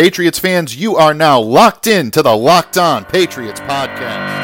Patriots fans, you are now locked in to the Locked On Patriots podcast.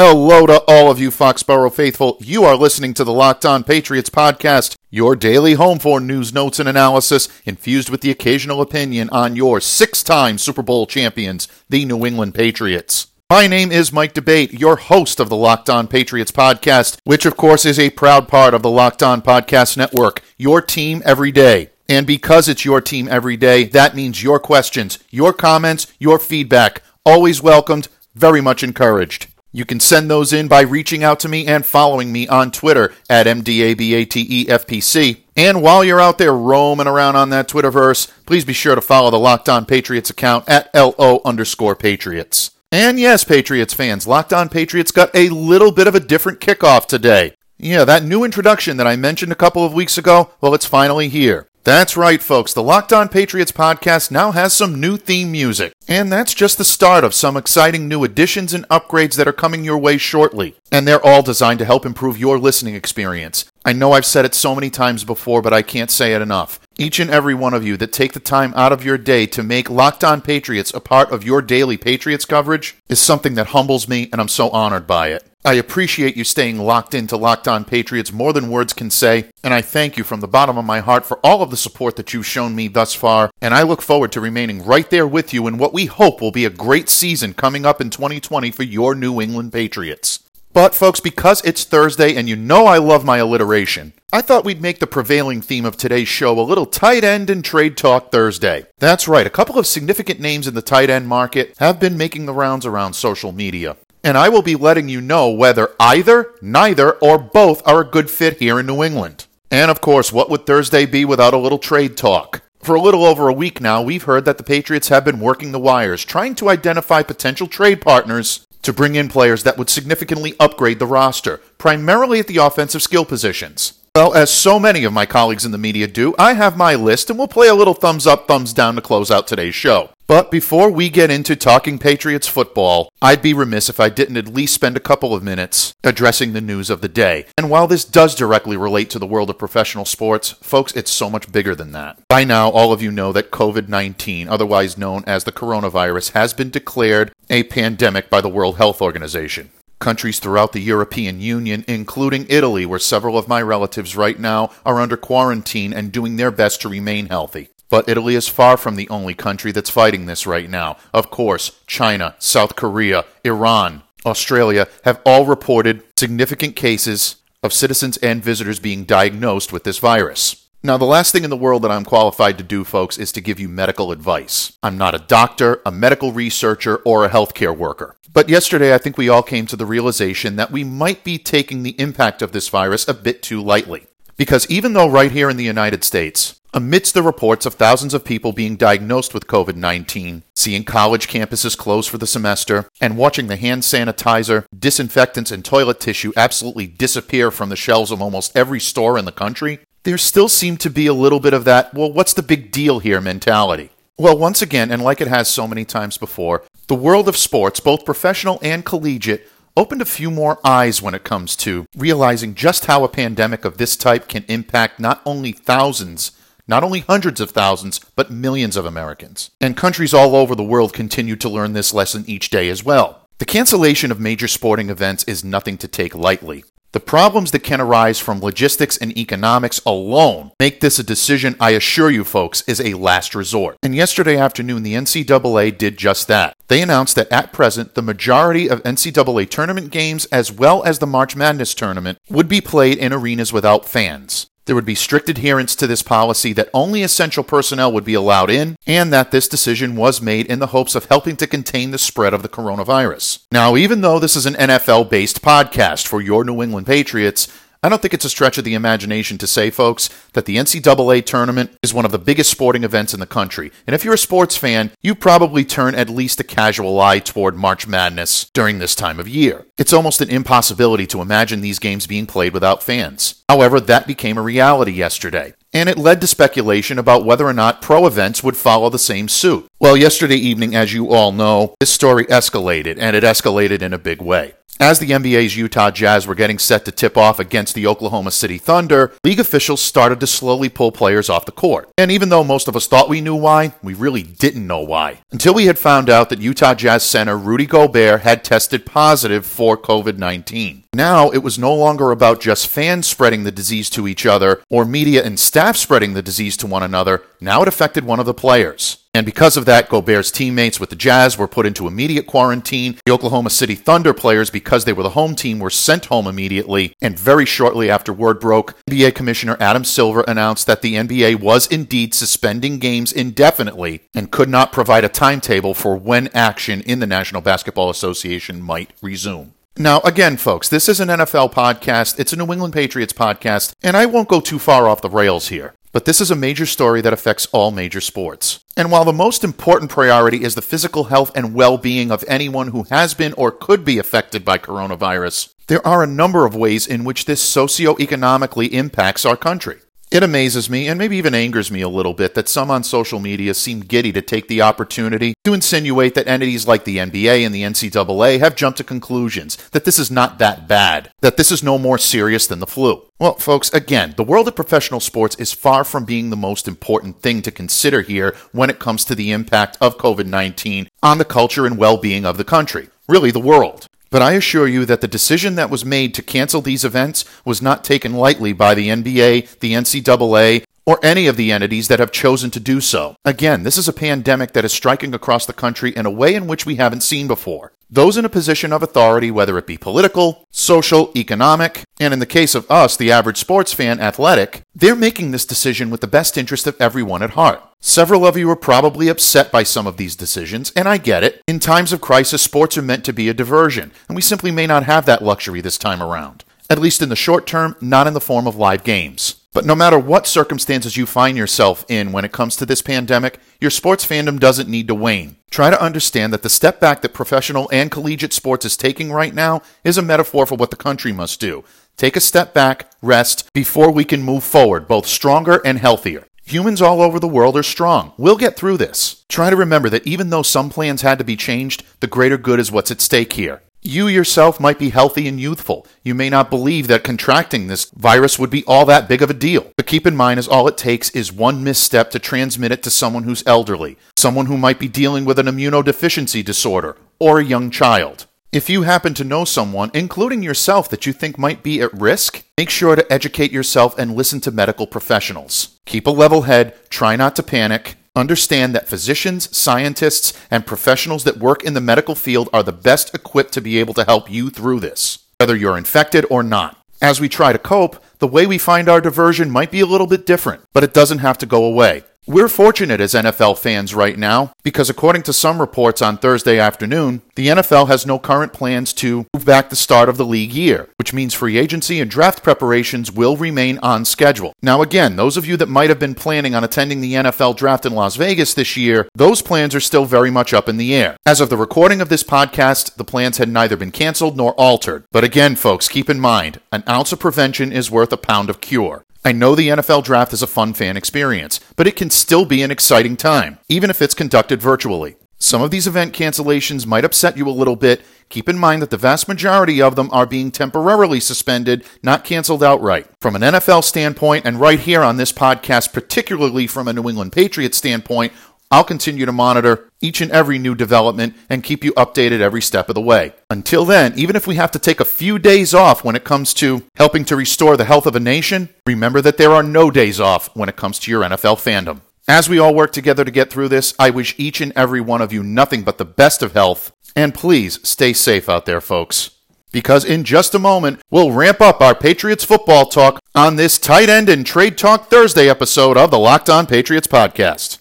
Hello to all of you Foxborough faithful. You are listening to the Locked On Patriots podcast, your daily home for news, notes, and analysis, infused with the occasional opinion on your six time Super Bowl champions, the New England Patriots. My name is Mike D'Abate, your host of the Locked On Patriots podcast, which of course is a proud part of the Locked On Podcast Network, your team every day. And because it's your team every day, that means your questions, your comments, your feedback, always welcomed, very much encouraged. You can send those in by reaching out to me and following me on Twitter at MDABATEFPC. And while you're out there roaming around on that Twitterverse, please be sure to follow the Locked On Patriots account at LO underscore Patriots. And yes, Patriots fans, Locked On Patriots got a little bit of a different kickoff today. Yeah, that new introduction that I mentioned a couple of weeks ago, well, it's finally here. That's right, folks. The Locked On Patriots podcast now has some new theme music. And that's just the start of some exciting new additions and upgrades that are coming your way shortly. And they're all designed to help improve your listening experience. I know I've said it so many times before, but I can't say it enough. Each and every one of you that take the time out of your day to make Locked On Patriots a part of your daily Patriots coverage is something that humbles me, and I'm so honored by it. I appreciate you staying locked into Locked On Patriots more than words can say, and I thank you from the bottom of my heart for all of the support that you've shown me thus far, and I look forward to remaining right there with you in what we hope will be a great season coming up in 2020 for your New England Patriots. But, folks, because it's Thursday and you know I love my alliteration, I thought we'd make the prevailing theme of today's show a little tight end and trade talk Thursday. That's right, a couple of significant names in the tight end market have been making the rounds around social media and I will be letting you know whether either, neither, or both are a good fit here in New England. And of course, what would Thursday be without a little trade talk? For a little over a week now, we've heard that the Patriots have been working the wires, trying to identify potential trade partners to bring in players that would significantly upgrade the roster, primarily at the offensive skill positions. Well, as so many of my colleagues in the media do, I have my list and we'll play a little thumbs up, thumbs down to close out today's show. But before we get into talking Patriots football, I'd be remiss if I didn't at least spend a couple of minutes addressing the news of the day. And while this does directly relate to the world of professional sports, folks, it's so much bigger than that. By now, all of you know that COVID 19, otherwise known as the coronavirus, has been declared a pandemic by the World Health Organization. Countries throughout the European Union, including Italy, where several of my relatives right now are under quarantine and doing their best to remain healthy. But Italy is far from the only country that's fighting this right now. Of course, China, South Korea, Iran, Australia have all reported significant cases of citizens and visitors being diagnosed with this virus. Now, the last thing in the world that I'm qualified to do, folks, is to give you medical advice. I'm not a doctor, a medical researcher, or a healthcare worker. But yesterday, I think we all came to the realization that we might be taking the impact of this virus a bit too lightly. Because even though right here in the United States, amidst the reports of thousands of people being diagnosed with COVID 19, seeing college campuses close for the semester, and watching the hand sanitizer, disinfectants, and toilet tissue absolutely disappear from the shelves of almost every store in the country, there still seemed to be a little bit of that, well, what's the big deal here mentality. Well, once again, and like it has so many times before, the world of sports, both professional and collegiate, opened a few more eyes when it comes to realizing just how a pandemic of this type can impact not only thousands, not only hundreds of thousands, but millions of Americans. And countries all over the world continue to learn this lesson each day as well. The cancellation of major sporting events is nothing to take lightly. The problems that can arise from logistics and economics alone make this a decision, I assure you folks, is a last resort. And yesterday afternoon, the NCAA did just that. They announced that at present, the majority of NCAA tournament games, as well as the March Madness tournament, would be played in arenas without fans. There would be strict adherence to this policy that only essential personnel would be allowed in, and that this decision was made in the hopes of helping to contain the spread of the coronavirus. Now, even though this is an NFL based podcast for your New England Patriots, I don't think it's a stretch of the imagination to say, folks, that the NCAA tournament is one of the biggest sporting events in the country. And if you're a sports fan, you probably turn at least a casual eye toward March Madness during this time of year. It's almost an impossibility to imagine these games being played without fans. However, that became a reality yesterday. And it led to speculation about whether or not pro events would follow the same suit. Well, yesterday evening, as you all know, this story escalated, and it escalated in a big way. As the NBA's Utah Jazz were getting set to tip off against the Oklahoma City Thunder, league officials started to slowly pull players off the court. And even though most of us thought we knew why, we really didn't know why. Until we had found out that Utah Jazz center Rudy Gobert had tested positive for COVID 19. Now, it was no longer about just fans spreading the disease to each other or media and staff spreading the disease to one another. Now it affected one of the players. And because of that, Gobert's teammates with the Jazz were put into immediate quarantine. The Oklahoma City Thunder players, because they were the home team, were sent home immediately. And very shortly after word broke, NBA Commissioner Adam Silver announced that the NBA was indeed suspending games indefinitely and could not provide a timetable for when action in the National Basketball Association might resume. Now, again, folks, this is an NFL podcast. It's a New England Patriots podcast, and I won't go too far off the rails here. But this is a major story that affects all major sports. And while the most important priority is the physical health and well being of anyone who has been or could be affected by coronavirus, there are a number of ways in which this socioeconomically impacts our country. It amazes me and maybe even angers me a little bit that some on social media seem giddy to take the opportunity to insinuate that entities like the NBA and the NCAA have jumped to conclusions that this is not that bad, that this is no more serious than the flu. Well, folks, again, the world of professional sports is far from being the most important thing to consider here when it comes to the impact of COVID 19 on the culture and well being of the country, really the world. But I assure you that the decision that was made to cancel these events was not taken lightly by the NBA, the NCAA, or any of the entities that have chosen to do so. Again, this is a pandemic that is striking across the country in a way in which we haven't seen before. Those in a position of authority, whether it be political, social, economic, and in the case of us, the average sports fan, athletic, they're making this decision with the best interest of everyone at heart. Several of you are probably upset by some of these decisions, and I get it. In times of crisis, sports are meant to be a diversion, and we simply may not have that luxury this time around. At least in the short term, not in the form of live games. But no matter what circumstances you find yourself in when it comes to this pandemic, your sports fandom doesn't need to wane. Try to understand that the step back that professional and collegiate sports is taking right now is a metaphor for what the country must do. Take a step back, rest, before we can move forward, both stronger and healthier. Humans all over the world are strong. We'll get through this. Try to remember that even though some plans had to be changed, the greater good is what's at stake here. You yourself might be healthy and youthful. You may not believe that contracting this virus would be all that big of a deal. But keep in mind, as all it takes is one misstep to transmit it to someone who's elderly, someone who might be dealing with an immunodeficiency disorder, or a young child. If you happen to know someone, including yourself, that you think might be at risk, make sure to educate yourself and listen to medical professionals. Keep a level head, try not to panic, Understand that physicians, scientists, and professionals that work in the medical field are the best equipped to be able to help you through this, whether you're infected or not. As we try to cope, the way we find our diversion might be a little bit different, but it doesn't have to go away. We're fortunate as NFL fans right now because, according to some reports on Thursday afternoon, the NFL has no current plans to move back the start of the league year, which means free agency and draft preparations will remain on schedule. Now, again, those of you that might have been planning on attending the NFL draft in Las Vegas this year, those plans are still very much up in the air. As of the recording of this podcast, the plans had neither been canceled nor altered. But again, folks, keep in mind an ounce of prevention is worth a pound of cure. I know the NFL draft is a fun fan experience, but it can still be an exciting time, even if it's conducted virtually. Some of these event cancellations might upset you a little bit. Keep in mind that the vast majority of them are being temporarily suspended, not canceled outright. From an NFL standpoint, and right here on this podcast, particularly from a New England Patriots standpoint, I'll continue to monitor each and every new development and keep you updated every step of the way. Until then, even if we have to take a few days off when it comes to helping to restore the health of a nation, remember that there are no days off when it comes to your NFL fandom. As we all work together to get through this, I wish each and every one of you nothing but the best of health, and please stay safe out there, folks. because in just a moment, we'll ramp up our Patriots football talk on this tight end and trade talk Thursday episode of the Locked On Patriots podcast.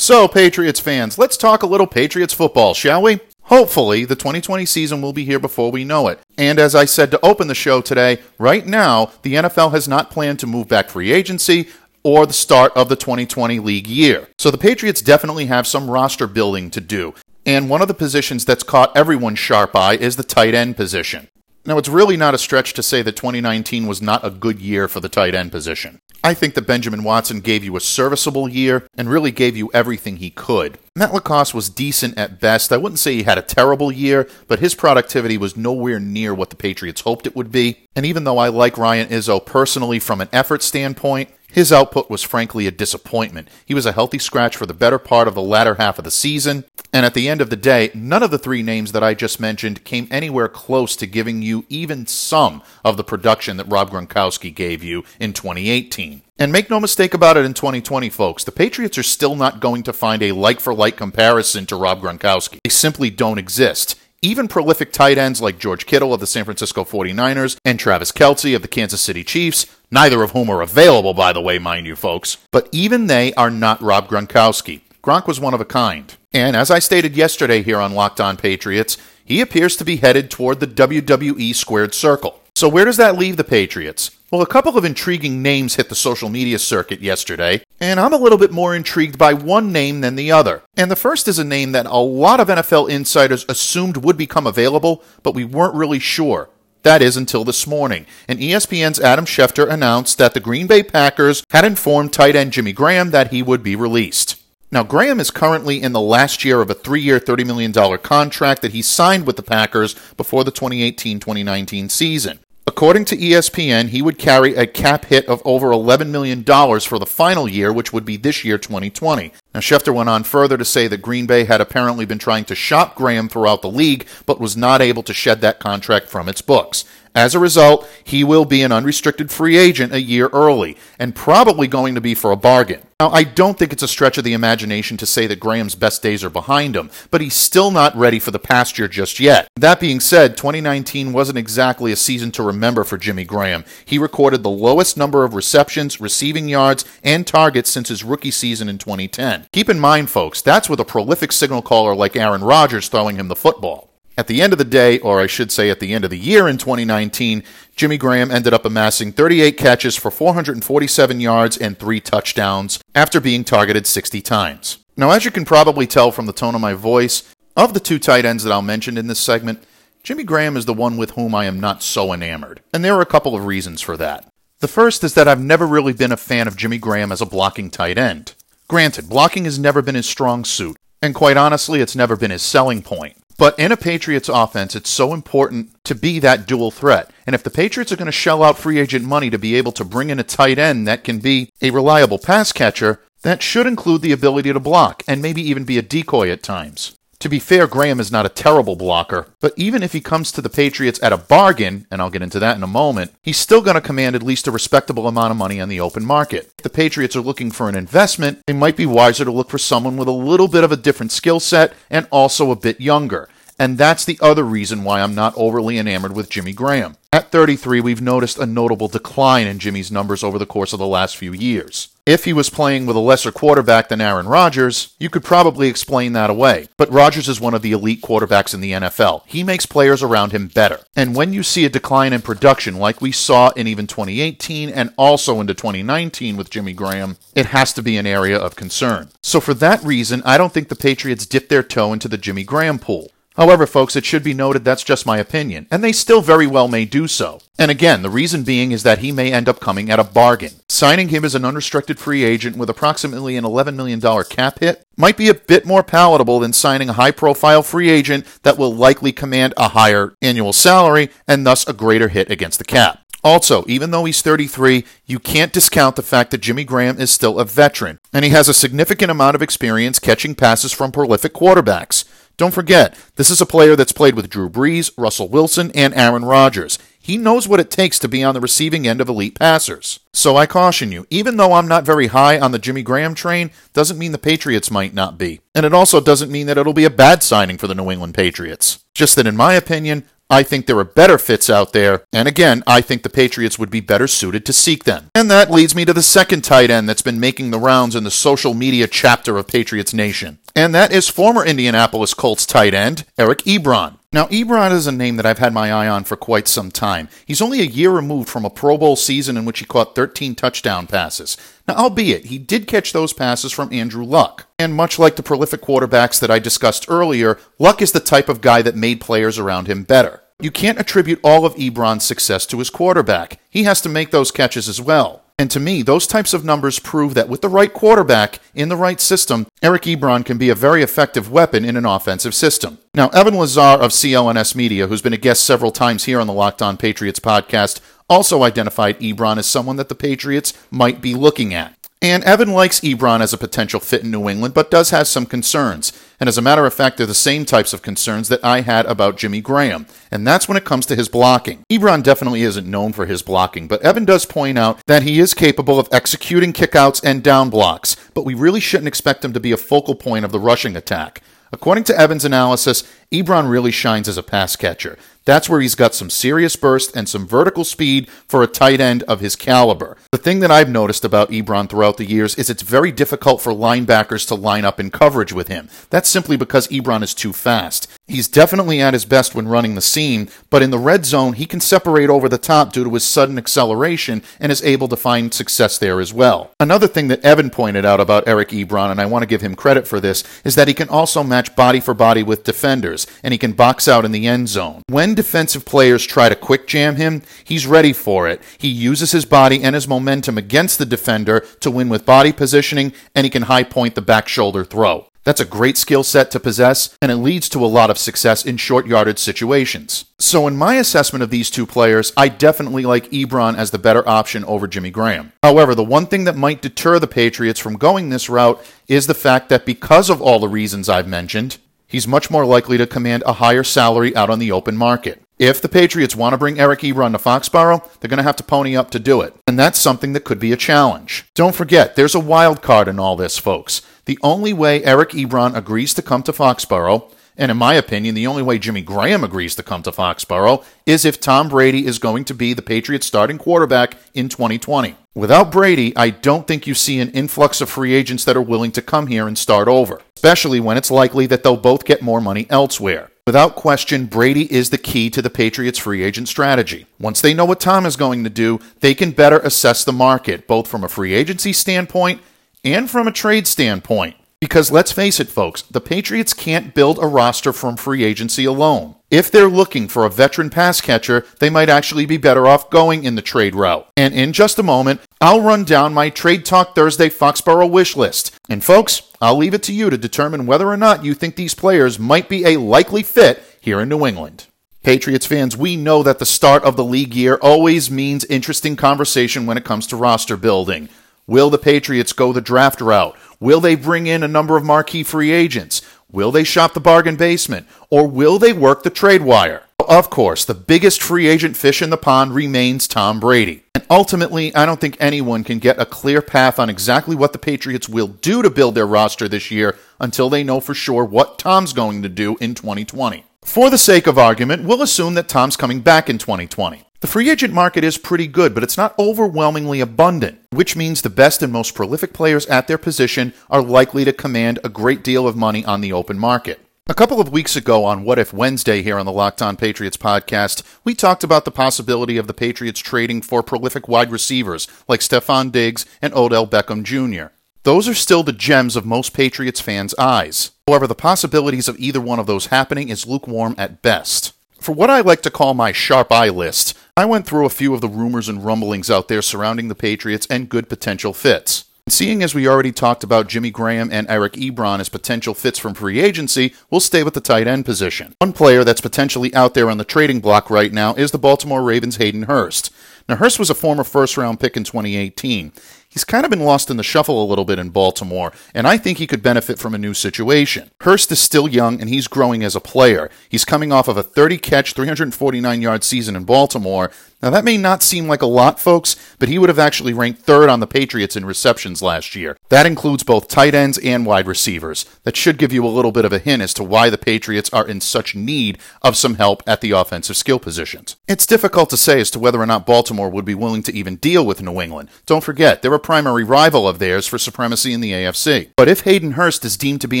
So, Patriots fans, let's talk a little Patriots football, shall we? Hopefully, the 2020 season will be here before we know it. And as I said to open the show today, right now, the NFL has not planned to move back free agency or the start of the 2020 league year. So the Patriots definitely have some roster building to do. And one of the positions that's caught everyone's sharp eye is the tight end position. Now, it's really not a stretch to say that 2019 was not a good year for the tight end position. I think that Benjamin Watson gave you a serviceable year and really gave you everything he could. Matt LaCosse was decent at best. I wouldn't say he had a terrible year, but his productivity was nowhere near what the Patriots hoped it would be. And even though I like Ryan Izzo personally from an effort standpoint, his output was frankly a disappointment. He was a healthy scratch for the better part of the latter half of the season, and at the end of the day, none of the three names that I just mentioned came anywhere close to giving you even some of the production that Rob Gronkowski gave you in 2018. And make no mistake about it in 2020, folks, the Patriots are still not going to find a like for like comparison to Rob Gronkowski. They simply don't exist. Even prolific tight ends like George Kittle of the San Francisco 49ers and Travis Kelce of the Kansas City Chiefs, neither of whom are available, by the way, mind you, folks, but even they are not Rob Gronkowski. Gronk was one of a kind. And as I stated yesterday here on Locked On Patriots, he appears to be headed toward the WWE squared circle. So where does that leave the Patriots? Well, a couple of intriguing names hit the social media circuit yesterday, and I'm a little bit more intrigued by one name than the other. And the first is a name that a lot of NFL insiders assumed would become available, but we weren't really sure. That is until this morning. And ESPN's Adam Schefter announced that the Green Bay Packers had informed tight end Jimmy Graham that he would be released. Now, Graham is currently in the last year of a three year, $30 million contract that he signed with the Packers before the 2018 2019 season. According to ESPN, he would carry a cap hit of over $11 million for the final year, which would be this year, 2020. Now, Schefter went on further to say that Green Bay had apparently been trying to shop Graham throughout the league, but was not able to shed that contract from its books. As a result, he will be an unrestricted free agent a year early, and probably going to be for a bargain. Now, I don't think it's a stretch of the imagination to say that Graham's best days are behind him, but he's still not ready for the pasture just yet. That being said, 2019 wasn't exactly a season to remember for Jimmy Graham. He recorded the lowest number of receptions, receiving yards, and targets since his rookie season in 2010. Keep in mind, folks, that's with a prolific signal caller like Aaron Rodgers throwing him the football. At the end of the day, or I should say at the end of the year in 2019, Jimmy Graham ended up amassing 38 catches for 447 yards and three touchdowns after being targeted 60 times. Now, as you can probably tell from the tone of my voice, of the two tight ends that I'll mention in this segment, Jimmy Graham is the one with whom I am not so enamored. And there are a couple of reasons for that. The first is that I've never really been a fan of Jimmy Graham as a blocking tight end. Granted, blocking has never been his strong suit, and quite honestly, it's never been his selling point. But in a Patriots offense, it's so important to be that dual threat. And if the Patriots are going to shell out free agent money to be able to bring in a tight end that can be a reliable pass catcher, that should include the ability to block and maybe even be a decoy at times. To be fair, Graham is not a terrible blocker, but even if he comes to the Patriots at a bargain, and I'll get into that in a moment, he's still going to command at least a respectable amount of money on the open market. If the Patriots are looking for an investment, they might be wiser to look for someone with a little bit of a different skill set and also a bit younger. And that's the other reason why I'm not overly enamored with Jimmy Graham. At 33, we've noticed a notable decline in Jimmy's numbers over the course of the last few years. If he was playing with a lesser quarterback than Aaron Rodgers, you could probably explain that away. But Rodgers is one of the elite quarterbacks in the NFL. He makes players around him better. And when you see a decline in production like we saw in even 2018 and also into 2019 with Jimmy Graham, it has to be an area of concern. So for that reason, I don't think the Patriots dip their toe into the Jimmy Graham pool. However, folks, it should be noted that's just my opinion, and they still very well may do so. And again, the reason being is that he may end up coming at a bargain. Signing him as an unrestricted free agent with approximately an $11 million cap hit might be a bit more palatable than signing a high profile free agent that will likely command a higher annual salary and thus a greater hit against the cap. Also, even though he's 33, you can't discount the fact that Jimmy Graham is still a veteran, and he has a significant amount of experience catching passes from prolific quarterbacks. Don't forget, this is a player that's played with Drew Brees, Russell Wilson, and Aaron Rodgers. He knows what it takes to be on the receiving end of elite passers. So I caution you, even though I'm not very high on the Jimmy Graham train, doesn't mean the Patriots might not be. And it also doesn't mean that it'll be a bad signing for the New England Patriots. Just that in my opinion, I think there are better fits out there, and again, I think the Patriots would be better suited to seek them. And that leads me to the second tight end that's been making the rounds in the social media chapter of Patriots Nation. And that is former Indianapolis Colts tight end, Eric Ebron. Now, Ebron is a name that I've had my eye on for quite some time. He's only a year removed from a Pro Bowl season in which he caught 13 touchdown passes. Now, albeit, he did catch those passes from Andrew Luck. And much like the prolific quarterbacks that I discussed earlier, Luck is the type of guy that made players around him better. You can't attribute all of Ebron's success to his quarterback. He has to make those catches as well. And to me, those types of numbers prove that with the right quarterback in the right system, Eric Ebron can be a very effective weapon in an offensive system. Now, Evan Lazar of CLNS Media, who's been a guest several times here on the Locked On Patriots podcast, also identified Ebron as someone that the Patriots might be looking at. And Evan likes Ebron as a potential fit in New England, but does have some concerns. And as a matter of fact, they're the same types of concerns that I had about Jimmy Graham. And that's when it comes to his blocking. Ebron definitely isn't known for his blocking, but Evan does point out that he is capable of executing kickouts and down blocks, but we really shouldn't expect him to be a focal point of the rushing attack. According to Evan's analysis, Ebron really shines as a pass catcher. That's where he's got some serious burst and some vertical speed for a tight end of his caliber. The thing that I've noticed about Ebron throughout the years is it's very difficult for linebackers to line up in coverage with him. That's simply because Ebron is too fast. He's definitely at his best when running the seam, but in the red zone, he can separate over the top due to his sudden acceleration and is able to find success there as well. Another thing that Evan pointed out about Eric Ebron, and I want to give him credit for this, is that he can also match body for body with defenders, and he can box out in the end zone. When defensive players try to quick jam him, he's ready for it. He uses his body and his momentum against the defender to win with body positioning, and he can high point the back shoulder throw. That's a great skill set to possess, and it leads to a lot of success in short yardage situations. So, in my assessment of these two players, I definitely like Ebron as the better option over Jimmy Graham. However, the one thing that might deter the Patriots from going this route is the fact that because of all the reasons I've mentioned, he's much more likely to command a higher salary out on the open market. If the Patriots want to bring Eric Ebron to Foxborough, they're going to have to pony up to do it. And that's something that could be a challenge. Don't forget, there's a wild card in all this, folks. The only way Eric Ebron agrees to come to Foxborough, and in my opinion, the only way Jimmy Graham agrees to come to Foxborough, is if Tom Brady is going to be the Patriots starting quarterback in 2020. Without Brady, I don't think you see an influx of free agents that are willing to come here and start over, especially when it's likely that they'll both get more money elsewhere. Without question, Brady is the key to the Patriots' free agent strategy. Once they know what Tom is going to do, they can better assess the market, both from a free agency standpoint and from a trade standpoint. Because let's face it, folks, the Patriots can't build a roster from free agency alone. If they're looking for a veteran pass catcher, they might actually be better off going in the trade route. And in just a moment, I'll run down my Trade Talk Thursday Foxborough wish list. And folks, I'll leave it to you to determine whether or not you think these players might be a likely fit here in New England. Patriots fans, we know that the start of the league year always means interesting conversation when it comes to roster building. Will the Patriots go the draft route? Will they bring in a number of marquee free agents? Will they shop the bargain basement? Or will they work the trade wire? Of course, the biggest free agent fish in the pond remains Tom Brady. And ultimately, I don't think anyone can get a clear path on exactly what the Patriots will do to build their roster this year until they know for sure what Tom's going to do in 2020. For the sake of argument, we'll assume that Tom's coming back in 2020. The free agent market is pretty good, but it's not overwhelmingly abundant, which means the best and most prolific players at their position are likely to command a great deal of money on the open market. A couple of weeks ago on What If Wednesday here on the Locked On Patriots podcast, we talked about the possibility of the Patriots trading for prolific wide receivers like Stefon Diggs and Odell Beckham Jr. Those are still the gems of most Patriots fans' eyes. However, the possibilities of either one of those happening is lukewarm at best. For what I like to call my sharp eye list, I went through a few of the rumors and rumblings out there surrounding the Patriots and good potential fits. Seeing as we already talked about Jimmy Graham and Eric Ebron as potential fits from free agency, we'll stay with the tight end position. One player that's potentially out there on the trading block right now is the Baltimore Ravens' Hayden Hurst. Now, Hurst was a former first round pick in 2018 he's kind of been lost in the shuffle a little bit in Baltimore, and I think he could benefit from a new situation. Hurst is still young and he's growing as a player. He's coming off of a 30 catch, 349 yard season in Baltimore, Now, that may not seem like a lot, folks, but he would have actually ranked third on the Patriots in receptions last year. That includes both tight ends and wide receivers. That should give you a little bit of a hint as to why the Patriots are in such need of some help at the offensive skill positions. It's difficult to say as to whether or not Baltimore would be willing to even deal with New England. Don't forget, they're a primary rival of theirs for supremacy in the AFC. But if Hayden Hurst is deemed to be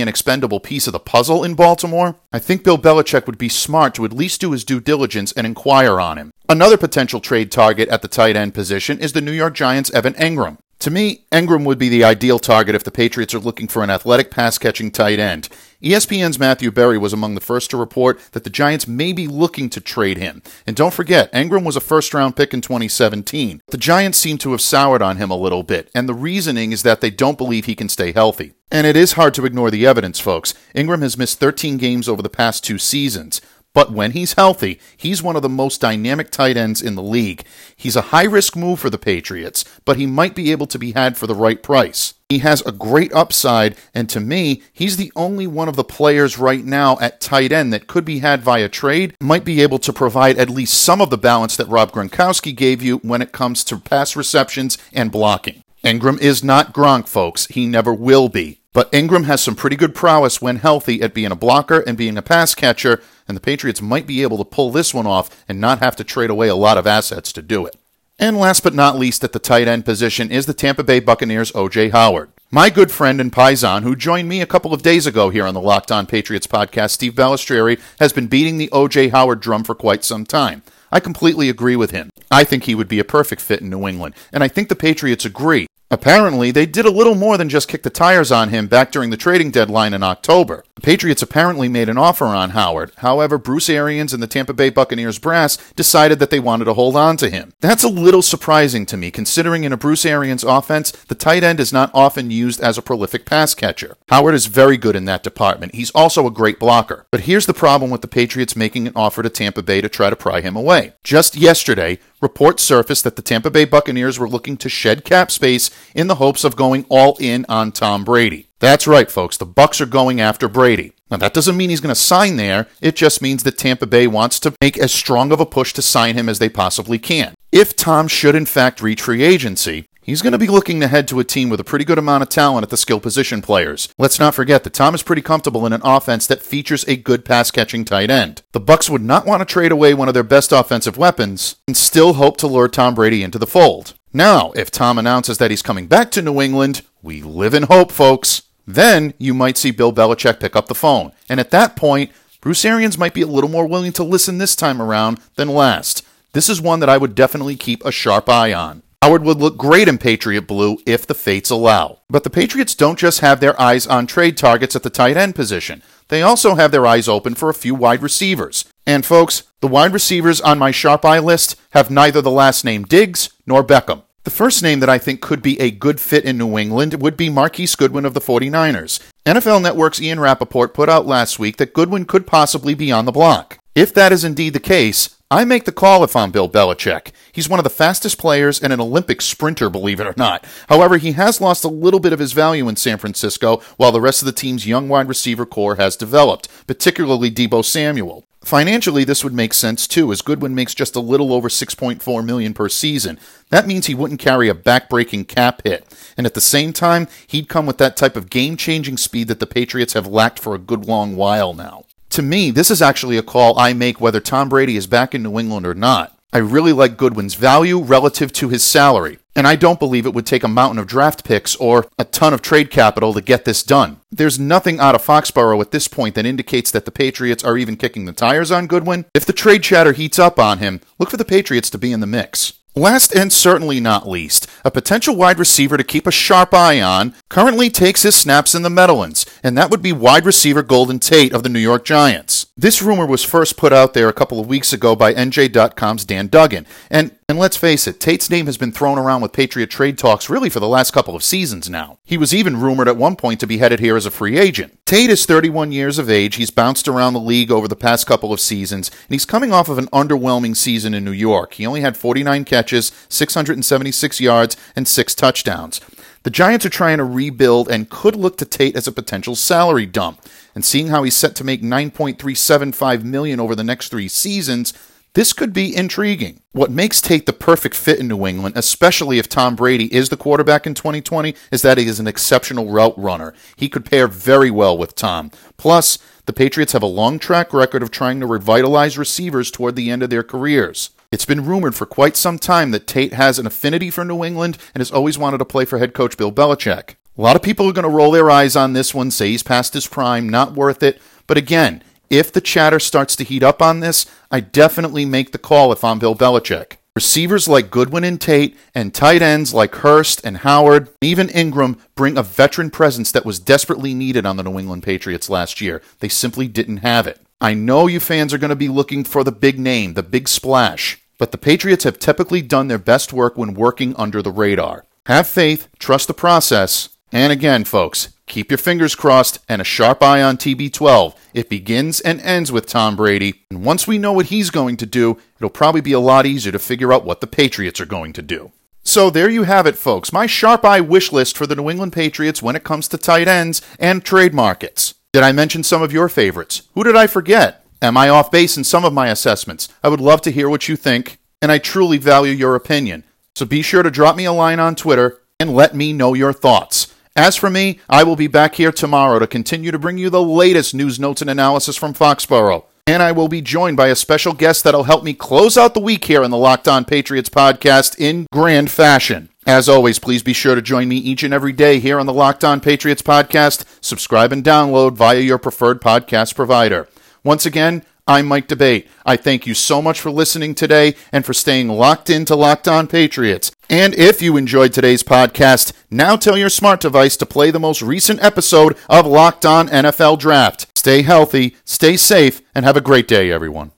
an expendable piece of the puzzle in Baltimore, I think Bill Belichick would be smart to at least do his due diligence and inquire on him. Another potential trade target at the tight end position is the New York Giants' Evan Engram. To me, Engram would be the ideal target if the Patriots are looking for an athletic pass catching tight end. ESPN's Matthew Berry was among the first to report that the Giants may be looking to trade him. And don't forget, Engram was a first round pick in 2017. The Giants seem to have soured on him a little bit, and the reasoning is that they don't believe he can stay healthy. And it is hard to ignore the evidence, folks. Engram has missed 13 games over the past two seasons. But when he's healthy, he's one of the most dynamic tight ends in the league. He's a high risk move for the Patriots, but he might be able to be had for the right price. He has a great upside, and to me, he's the only one of the players right now at tight end that could be had via trade, might be able to provide at least some of the balance that Rob Gronkowski gave you when it comes to pass receptions and blocking. Engram is not Gronk, folks. He never will be. But Engram has some pretty good prowess when healthy at being a blocker and being a pass catcher, and the Patriots might be able to pull this one off and not have to trade away a lot of assets to do it. And last but not least at the tight end position is the Tampa Bay Buccaneers' O.J. Howard. My good friend and Paisan, who joined me a couple of days ago here on the Locked On Patriots podcast, Steve Balestrieri, has been beating the O.J. Howard drum for quite some time. I completely agree with him. I think he would be a perfect fit in New England, and I think the Patriots agree. Apparently, they did a little more than just kick the tires on him back during the trading deadline in October. The Patriots apparently made an offer on Howard. However, Bruce Arians and the Tampa Bay Buccaneers brass decided that they wanted to hold on to him. That's a little surprising to me, considering in a Bruce Arians offense, the tight end is not often used as a prolific pass catcher. Howard is very good in that department. He's also a great blocker. But here's the problem with the Patriots making an offer to Tampa Bay to try to pry him away. Just yesterday, reports surfaced that the Tampa Bay Buccaneers were looking to shed cap space in the hopes of going all in on Tom Brady. That's right, folks. The Bucs are going after Brady. Now that doesn't mean he's going to sign there. It just means that Tampa Bay wants to make as strong of a push to sign him as they possibly can. If Tom should in fact reach free agency, He's going to be looking to head to a team with a pretty good amount of talent at the skill position players. Let's not forget that Tom is pretty comfortable in an offense that features a good pass catching tight end. The Bucs would not want to trade away one of their best offensive weapons and still hope to lure Tom Brady into the fold. Now, if Tom announces that he's coming back to New England, we live in hope, folks. Then you might see Bill Belichick pick up the phone. And at that point, Bruce Arians might be a little more willing to listen this time around than last. This is one that I would definitely keep a sharp eye on. Howard would look great in Patriot Blue if the fates allow. But the Patriots don't just have their eyes on trade targets at the tight end position. They also have their eyes open for a few wide receivers. And folks, the wide receivers on my sharp eye list have neither the last name Diggs nor Beckham. The first name that I think could be a good fit in New England would be Marquise Goodwin of the 49ers. NFL Network's Ian Rapoport put out last week that Goodwin could possibly be on the block. If that is indeed the case, I make the call if I'm Bill Belichick. He's one of the fastest players and an Olympic sprinter, believe it or not. However, he has lost a little bit of his value in San Francisco while the rest of the team's young wide receiver corps has developed, particularly Deebo Samuel. Financially, this would make sense too, as Goodwin makes just a little over 6.4 million per season. That means he wouldn't carry a back-breaking cap hit, and at the same time, he'd come with that type of game-changing speed that the Patriots have lacked for a good long while now to me, this is actually a call I make whether Tom Brady is back in New England or not. I really like Goodwin's value relative to his salary, and I don't believe it would take a mountain of draft picks or a ton of trade capital to get this done. There's nothing out of Foxborough at this point that indicates that the Patriots are even kicking the tires on Goodwin. If the trade chatter heats up on him, look for the Patriots to be in the mix. Last and certainly not least, a potential wide receiver to keep a sharp eye on currently takes his snaps in the Meadowlands, and that would be wide receiver Golden Tate of the New York Giants. This rumor was first put out there a couple of weeks ago by NJ.com's Dan Duggan, and and let's face it, Tate's name has been thrown around with Patriot trade talks really for the last couple of seasons now. He was even rumored at one point to be headed here as a free agent. Tate is 31 years of age. He's bounced around the league over the past couple of seasons, and he's coming off of an underwhelming season in New York. He only had 49 catches, 676 yards, and six touchdowns. The Giants are trying to rebuild and could look to Tate as a potential salary dump. And seeing how he's set to make 9.375 million over the next 3 seasons, This could be intriguing. What makes Tate the perfect fit in New England, especially if Tom Brady is the quarterback in 2020, is that he is an exceptional route runner. He could pair very well with Tom. Plus, the Patriots have a long track record of trying to revitalize receivers toward the end of their careers. It's been rumored for quite some time that Tate has an affinity for New England and has always wanted to play for head coach Bill Belichick. A lot of people are going to roll their eyes on this one, say he's past his prime, not worth it. But again, if the chatter starts to heat up on this, I definitely make the call if I'm Bill Belichick. Receivers like Goodwin and Tate, and tight ends like Hurst and Howard, even Engram, bring a veteran presence that was desperately needed on the New England Patriots last year. They simply didn't have it. I know you fans are going to be looking for the big name, the big splash, but the Patriots have typically done their best work when working under the radar. Have faith, trust the process, and again, folks, keep your fingers crossed and a sharp eye on TB12. It begins and ends with Tom Brady, and once we know what he's going to do, it'll probably be a lot easier to figure out what the Patriots are going to do. So there you have it, folks. My sharp eye wish list for the New England Patriots when it comes to tight ends and trade markets. Did I mention some of your favorites? Who did I forget? Am I off base in some of my assessments? I would love to hear what you think, and I truly value your opinion. So be sure to drop me a line on Twitter and let me know your thoughts. As for me, I will be back here tomorrow to continue to bring you the latest news, notes, and analysis from Foxborough. And I will be joined by a special guest that'll help me close out the week here in the Locked On Patriots podcast in grand fashion. As always, please be sure to join me each and every day here on the Locked On Patriots podcast. Subscribe and download via your preferred podcast provider. Once again, I'm Mike D'Abate. I thank you so much for listening today and for staying locked into Locked On Patriots. And if you enjoyed today's podcast, now tell your smart device to play the most recent episode of Locked On NFL Draft. Stay healthy, stay safe, and have a great day, everyone.